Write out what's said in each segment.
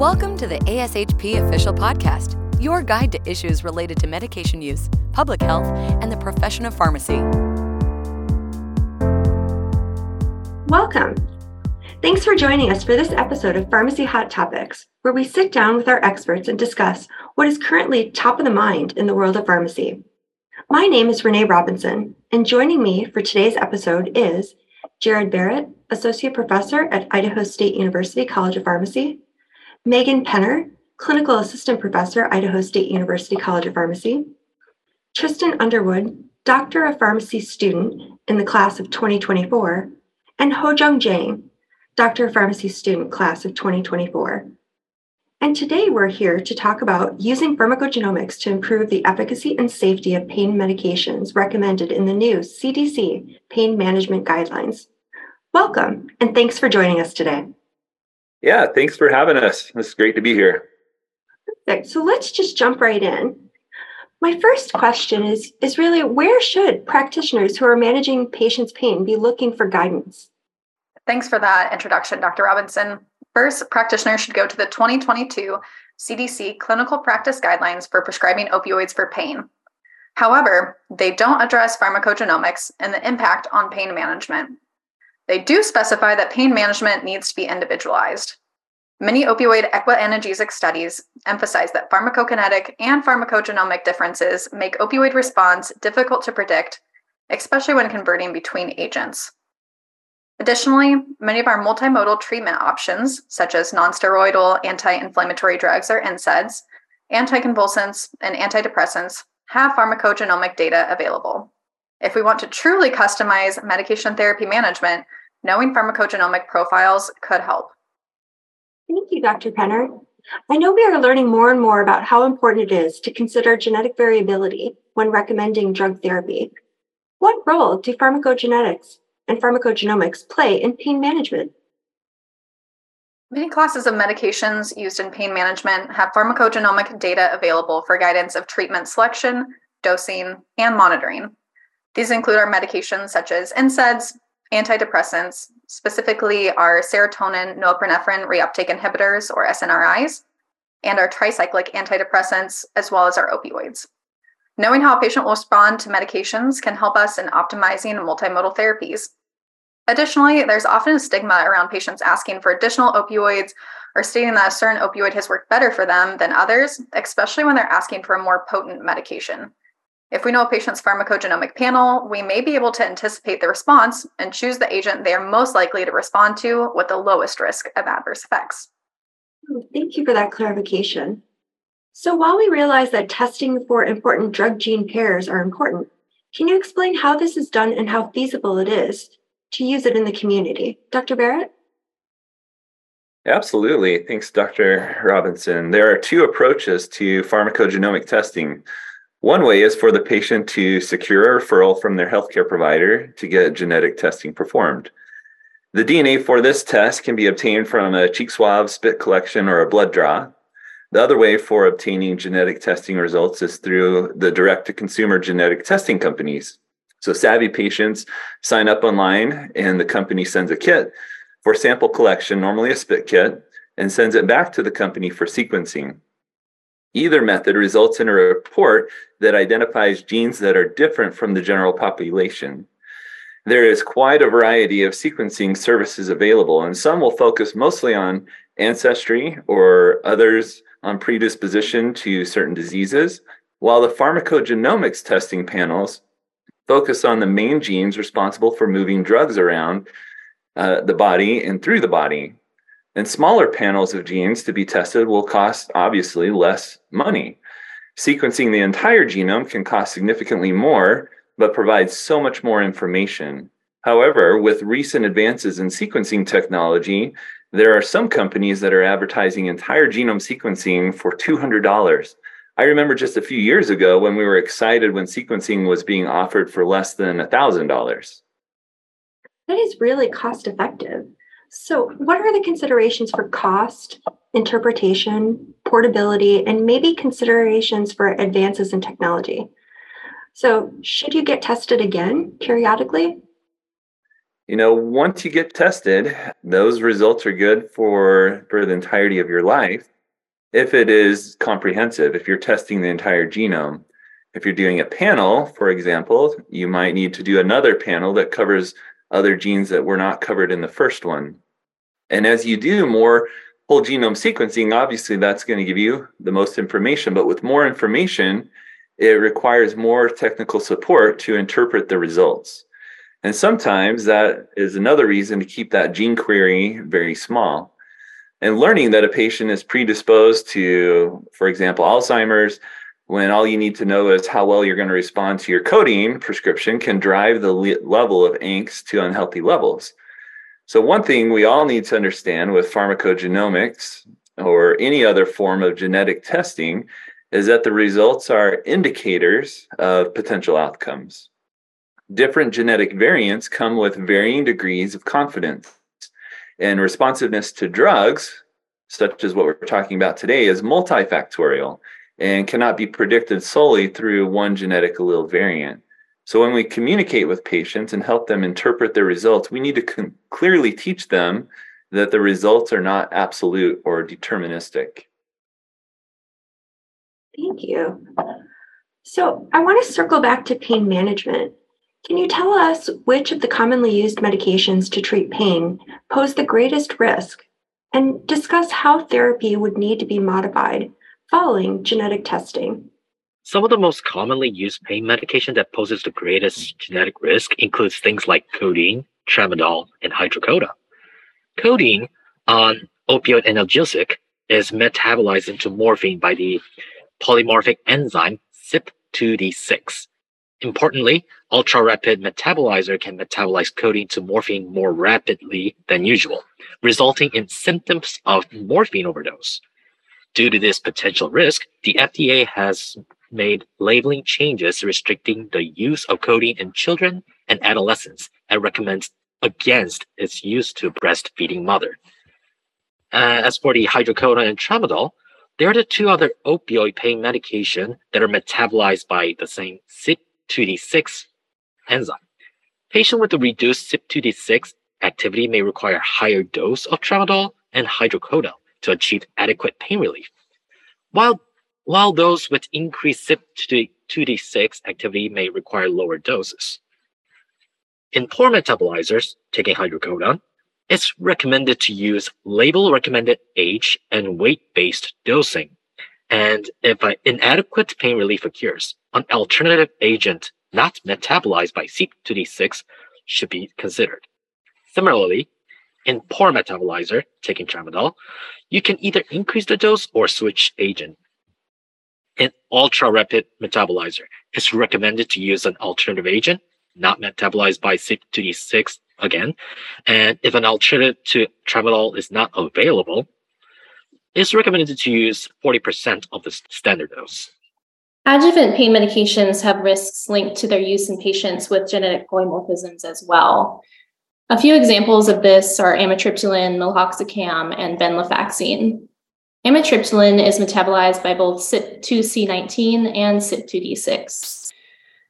Welcome to the ASHP Official Podcast, your guide to issues related to medication use, public health, and the profession of pharmacy. Welcome. Thanks for joining us for this episode of Pharmacy Hot Topics, where we sit down with our experts and discuss what is currently top of the mind in the world of pharmacy. My name is Renee Robinson, and joining me for today's episode is Jared Barrett, Associate Professor at Idaho State University College of Pharmacy, Megan Penner, Clinical Assistant Professor, Idaho State University College of Pharmacy, Tristan Underwood, Doctor of Pharmacy student in the class of 2024, and Hojung Jang, Doctor of Pharmacy student class of 2024. And today we're here to talk about using pharmacogenomics to improve the efficacy and safety of pain medications recommended in the new CDC pain management guidelines. Welcome, and thanks for joining us today. Yeah, thanks for having us. It's great to be here. Perfect. So let's just jump right in. My first question is, is really where should practitioners who are managing patients' pain be looking for guidance? Thanks for that introduction, Dr. Robinson. First, practitioners should go to the 2022 CDC clinical practice guidelines for prescribing opioids for pain. However, they don't address pharmacogenomics and the impact on pain management. They do specify that pain management needs to be individualized. Many opioid equianalgesic studies emphasize that pharmacokinetic and pharmacogenomic differences make opioid response difficult to predict, especially when converting between agents. Additionally, many of our multimodal treatment options, such as nonsteroidal anti inflammatory drugs or NSAIDs, anticonvulsants, and antidepressants, have pharmacogenomic data available. If we want to truly customize medication therapy management, knowing pharmacogenomic profiles could help. Thank you, Dr. Penner. I know we are learning more and more about how important it is to consider genetic variability when recommending drug therapy. What role do pharmacogenetics and pharmacogenomics play in pain management? Many classes of medications used in pain management have pharmacogenomic data available for guidance of treatment selection, dosing, and monitoring. These include our medications such as NSAIDs, antidepressants, specifically our serotonin norepinephrine reuptake inhibitors or SNRIs, and our tricyclic antidepressants, as well as our opioids. Knowing how a patient will respond to medications can help us in optimizing multimodal therapies. Additionally, there's often a stigma around patients asking for additional opioids or stating that a certain opioid has worked better for them than others, especially when they're asking for a more potent medication. If we know a patient's pharmacogenomic panel, we may be able to anticipate the response and choose the agent they are most likely to respond to with the lowest risk of adverse effects. Oh, thank you for that clarification. So, while we realize that testing for important drug gene pairs are important, can you explain how this is done and how feasible it is to use it in the community? Dr. Barrett? Absolutely. Thanks, Dr. Robinson. There are two approaches to pharmacogenomic testing. One way is for the patient to secure a referral from their healthcare provider to get genetic testing performed. The DNA for this test can be obtained from a cheek swab, spit collection, or a blood draw. The other way for obtaining genetic testing results is through the direct to consumer genetic testing companies. So, savvy patients sign up online, and the company sends a kit for sample collection, normally a spit kit, and sends it back to the company for sequencing. Either method results in a report that identifies genes that are different from the general population. There is quite a variety of sequencing services available, and some will focus mostly on ancestry or others on predisposition to certain diseases, while the pharmacogenomics testing panels focus on the main genes responsible for moving drugs around uh, the body and through the body. And smaller panels of genes to be tested will cost obviously less money. Sequencing the entire genome can cost significantly more, but provides so much more information. However, with recent advances in sequencing technology, there are some companies that are advertising entire genome sequencing for $200. I remember just a few years ago when we were excited when sequencing was being offered for less than $1,000. That is really cost effective. So, what are the considerations for cost, interpretation, portability, and maybe considerations for advances in technology? So, should you get tested again periodically? you know, once you get tested, those results are good for for the entirety of your life. If it is comprehensive, if you're testing the entire genome, if you're doing a panel, for example, you might need to do another panel that covers other genes that were not covered in the first one. And as you do more whole genome sequencing, obviously that's going to give you the most information. But with more information, it requires more technical support to interpret the results. And sometimes that is another reason to keep that gene query very small. And learning that a patient is predisposed to, for example, Alzheimer's, when all you need to know is how well you're going to respond to your codeine prescription can drive the le- level of angst to unhealthy levels. So, one thing we all need to understand with pharmacogenomics or any other form of genetic testing is that the results are indicators of potential outcomes. Different genetic variants come with varying degrees of confidence, and responsiveness to drugs, such as what we're talking about today, is multifactorial and cannot be predicted solely through one genetic allele variant. So, when we communicate with patients and help them interpret their results, we need to con- clearly teach them that the results are not absolute or deterministic. Thank you. So, I want to circle back to pain management. Can you tell us which of the commonly used medications to treat pain pose the greatest risk and discuss how therapy would need to be modified following genetic testing. Some of the most commonly used pain medication that poses the greatest genetic risk includes things like codeine, tramadol, and hydrocodone. Codeine, an opioid analgesic, is metabolized into morphine by the polymorphic enzyme CYP2D6. Importantly, ultra-rapid metabolizer can metabolize codeine to morphine more rapidly than usual, resulting in symptoms of morphine overdose. Due to this potential risk, the FDA has made labeling changes restricting the use of codeine in children and adolescents and recommends against its use to breastfeeding mother. Uh, as for the hydrocodone and tramadol, they are the two other opioid pain medication that are metabolized by the same CYP2D6 enzyme. Patient with a reduced CYP2D6 activity may require higher dose of tramadol and hydrocodone to achieve adequate pain relief. While, while those with increased CYP2D6 activity may require lower doses. In poor metabolizers, taking hydrocodone, it's recommended to use label recommended age and weight based dosing. And if an inadequate pain relief occurs, an alternative agent not metabolized by CYP2D6 should be considered. Similarly, in poor metabolizer, taking tramadol, you can either increase the dose or switch agent. An ultra rapid metabolizer, is recommended to use an alternative agent, not metabolized by CYP2D6 again. And if an alternative to tramadol is not available, it's recommended to use 40% of the standard dose. Adjuvant pain medications have risks linked to their use in patients with genetic polymorphisms as well. A few examples of this are amitriptyline, meloxicam, and venlafaxine. Amitriptyline is metabolized by both CYP2C19 and CYP2D6.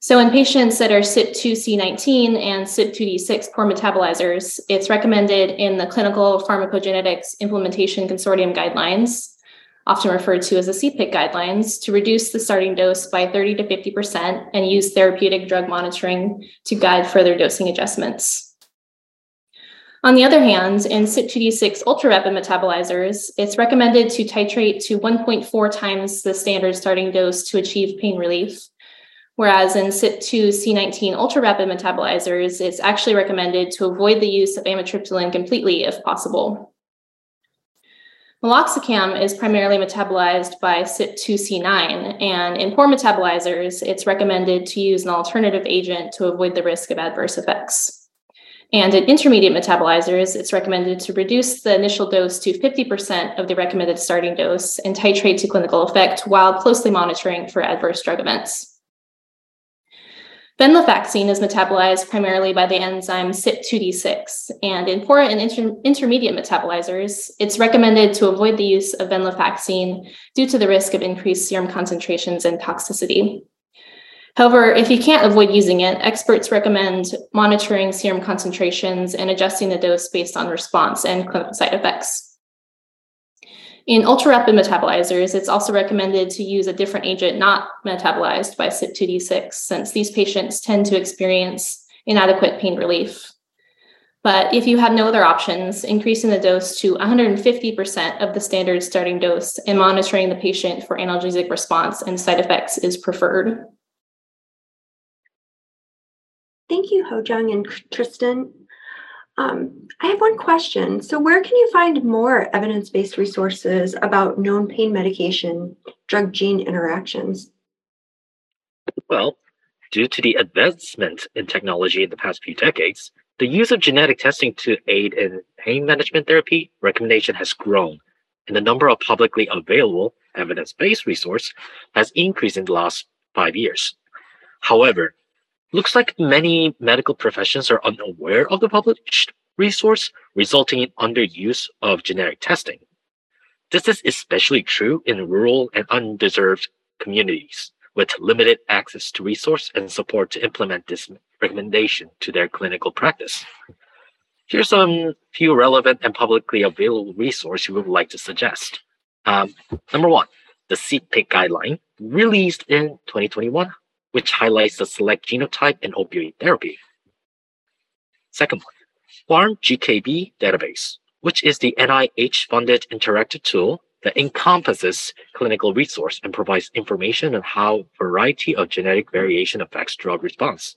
So, in patients that are CYP2C19 and CYP2D6 poor metabolizers, it's recommended in the Clinical Pharmacogenetics Implementation Consortium guidelines, often referred to as the CPIC guidelines, to reduce the starting dose by 30 to 50% and use therapeutic drug monitoring to guide further dosing adjustments. On the other hand, in CYP2D6 ultra-rapid metabolizers, it's recommended to titrate to 1.4 times the standard starting dose to achieve pain relief. Whereas in CYP2C19 ultra-rapid metabolizers, it's actually recommended to avoid the use of amitriptyline completely if possible. Meloxicam is primarily metabolized by CYP2C9, and in poor metabolizers, it's recommended to use an alternative agent to avoid the risk of adverse effects. And in intermediate metabolizers, it's recommended to reduce the initial dose to 50% of the recommended starting dose and titrate to clinical effect while closely monitoring for adverse drug events. Venlafaxine is metabolized primarily by the enzyme CYP2D6, and in poor and inter- intermediate metabolizers, it's recommended to avoid the use of venlafaxine due to the risk of increased serum concentrations and toxicity. However, if you can't avoid using it, experts recommend monitoring serum concentrations and adjusting the dose based on response and clinical side effects. In ultra rapid metabolizers, it's also recommended to use a different agent not metabolized by CYP2D6, since these patients tend to experience inadequate pain relief. But if you have no other options, increasing the dose to 150% of the standard starting dose and monitoring the patient for analgesic response and side effects is preferred. Thank you, Hojung and Tristan. Um, I have one question. So, where can you find more evidence based resources about known pain medication drug gene interactions? Well, due to the advancement in technology in the past few decades, the use of genetic testing to aid in pain management therapy recommendation has grown, and the number of publicly available evidence based resource has increased in the last five years. However, looks like many medical professions are unaware of the published resource, resulting in underuse of genetic testing. This is especially true in rural and undeserved communities with limited access to resource and support to implement this recommendation to their clinical practice. Here's some few relevant and publicly available resources we would like to suggest. Um, number one, the CPIC guideline released in 2021 which highlights the select genotype and opioid therapy. Second one, Pharm GKB database, which is the NIH-funded interactive tool that encompasses clinical resource and provides information on how variety of genetic variation affects drug response.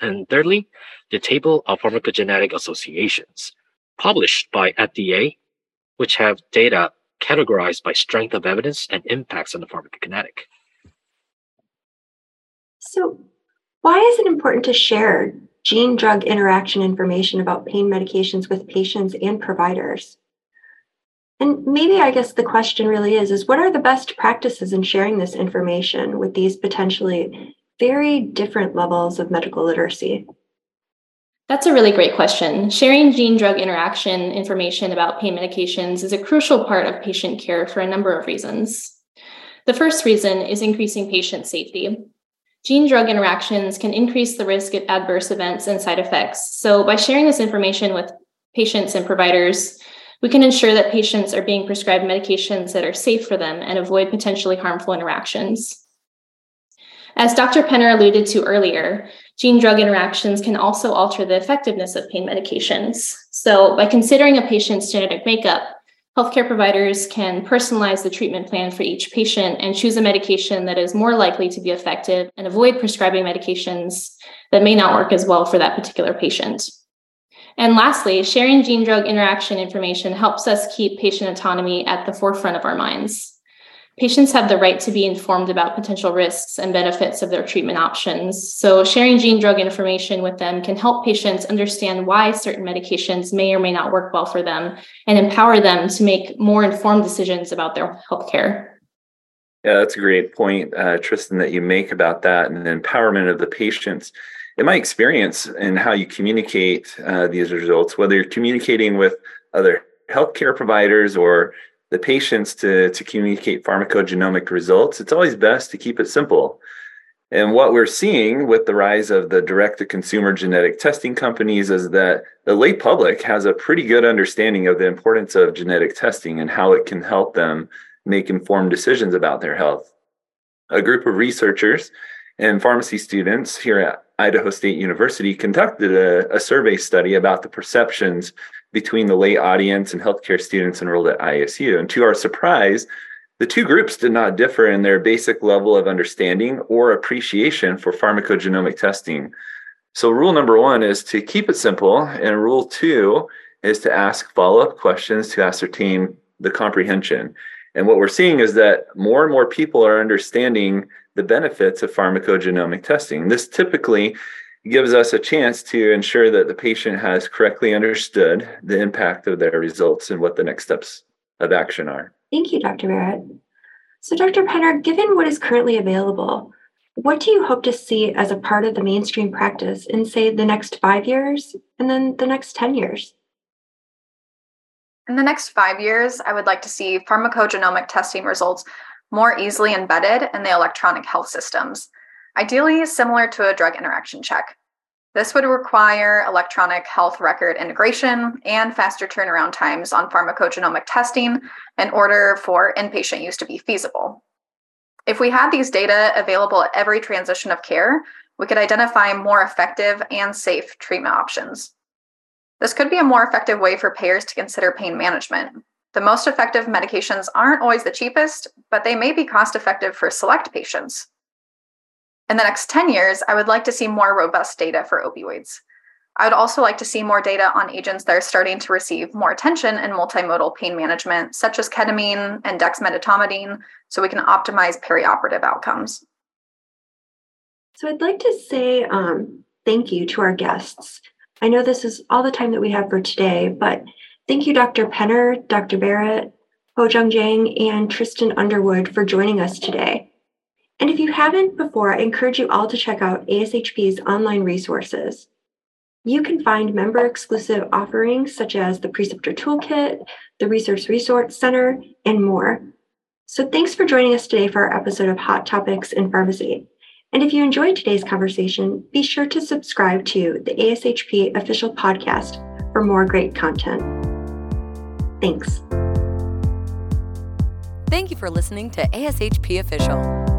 And thirdly, the table of pharmacogenetic associations, published by FDA, which have data categorized by strength of evidence and impacts on the pharmacokinetic. So, why is it important to share gene drug interaction information about pain medications with patients and providers? And maybe I guess the question really is is what are the best practices in sharing this information with these potentially very different levels of medical literacy? That's a really great question. Sharing gene drug interaction information about pain medications is a crucial part of patient care for a number of reasons. The first reason is increasing patient safety. Gene drug interactions can increase the risk of adverse events and side effects. So, by sharing this information with patients and providers, we can ensure that patients are being prescribed medications that are safe for them and avoid potentially harmful interactions. As Dr. Penner alluded to earlier, gene drug interactions can also alter the effectiveness of pain medications. So, by considering a patient's genetic makeup, Healthcare providers can personalize the treatment plan for each patient and choose a medication that is more likely to be effective and avoid prescribing medications that may not work as well for that particular patient. And lastly, sharing gene drug interaction information helps us keep patient autonomy at the forefront of our minds. Patients have the right to be informed about potential risks and benefits of their treatment options. So, sharing gene drug information with them can help patients understand why certain medications may or may not work well for them and empower them to make more informed decisions about their healthcare. Yeah, that's a great point, uh, Tristan, that you make about that and the empowerment of the patients. In my experience and how you communicate uh, these results, whether you're communicating with other healthcare providers or the patients to, to communicate pharmacogenomic results, it's always best to keep it simple. And what we're seeing with the rise of the direct to consumer genetic testing companies is that the lay public has a pretty good understanding of the importance of genetic testing and how it can help them make informed decisions about their health. A group of researchers and pharmacy students here at Idaho State University conducted a, a survey study about the perceptions between the lay audience and healthcare students enrolled at ISU. And to our surprise, the two groups did not differ in their basic level of understanding or appreciation for pharmacogenomic testing. So, rule number one is to keep it simple, and rule two is to ask follow up questions to ascertain the comprehension. And what we're seeing is that more and more people are understanding the benefits of pharmacogenomic testing. This typically gives us a chance to ensure that the patient has correctly understood the impact of their results and what the next steps of action are. Thank you, Dr. Barrett. So, Dr. Penner, given what is currently available, what do you hope to see as a part of the mainstream practice in, say, the next five years and then the next 10 years? In the next five years, I would like to see pharmacogenomic testing results more easily embedded in the electronic health systems. Ideally similar to a drug interaction check. This would require electronic health record integration and faster turnaround times on pharmacogenomic testing in order for inpatient use to be feasible. If we had these data available at every transition of care, we could identify more effective and safe treatment options. This could be a more effective way for payers to consider pain management. The most effective medications aren't always the cheapest, but they may be cost effective for select patients. In the next 10 years, I would like to see more robust data for opioids. I would also like to see more data on agents that are starting to receive more attention in multimodal pain management, such as ketamine and dexmedetomidine, so we can optimize perioperative outcomes. So I'd like to say um, thank you to our guests. I know this is all the time that we have for today, but thank you, Dr. Penner, Dr. Barrett, Ho-Jung Jang, and Tristan Underwood for joining us today. And if you haven't before, I encourage you all to check out ASHP's online resources. You can find member exclusive offerings such as the Preceptor Toolkit, the Research Resource Center, and more. So thanks for joining us today for our episode of Hot Topics in Pharmacy. And if you enjoyed today's conversation, be sure to subscribe to the ASHP official podcast for more great content. Thanks. Thank you for listening to ASHP Official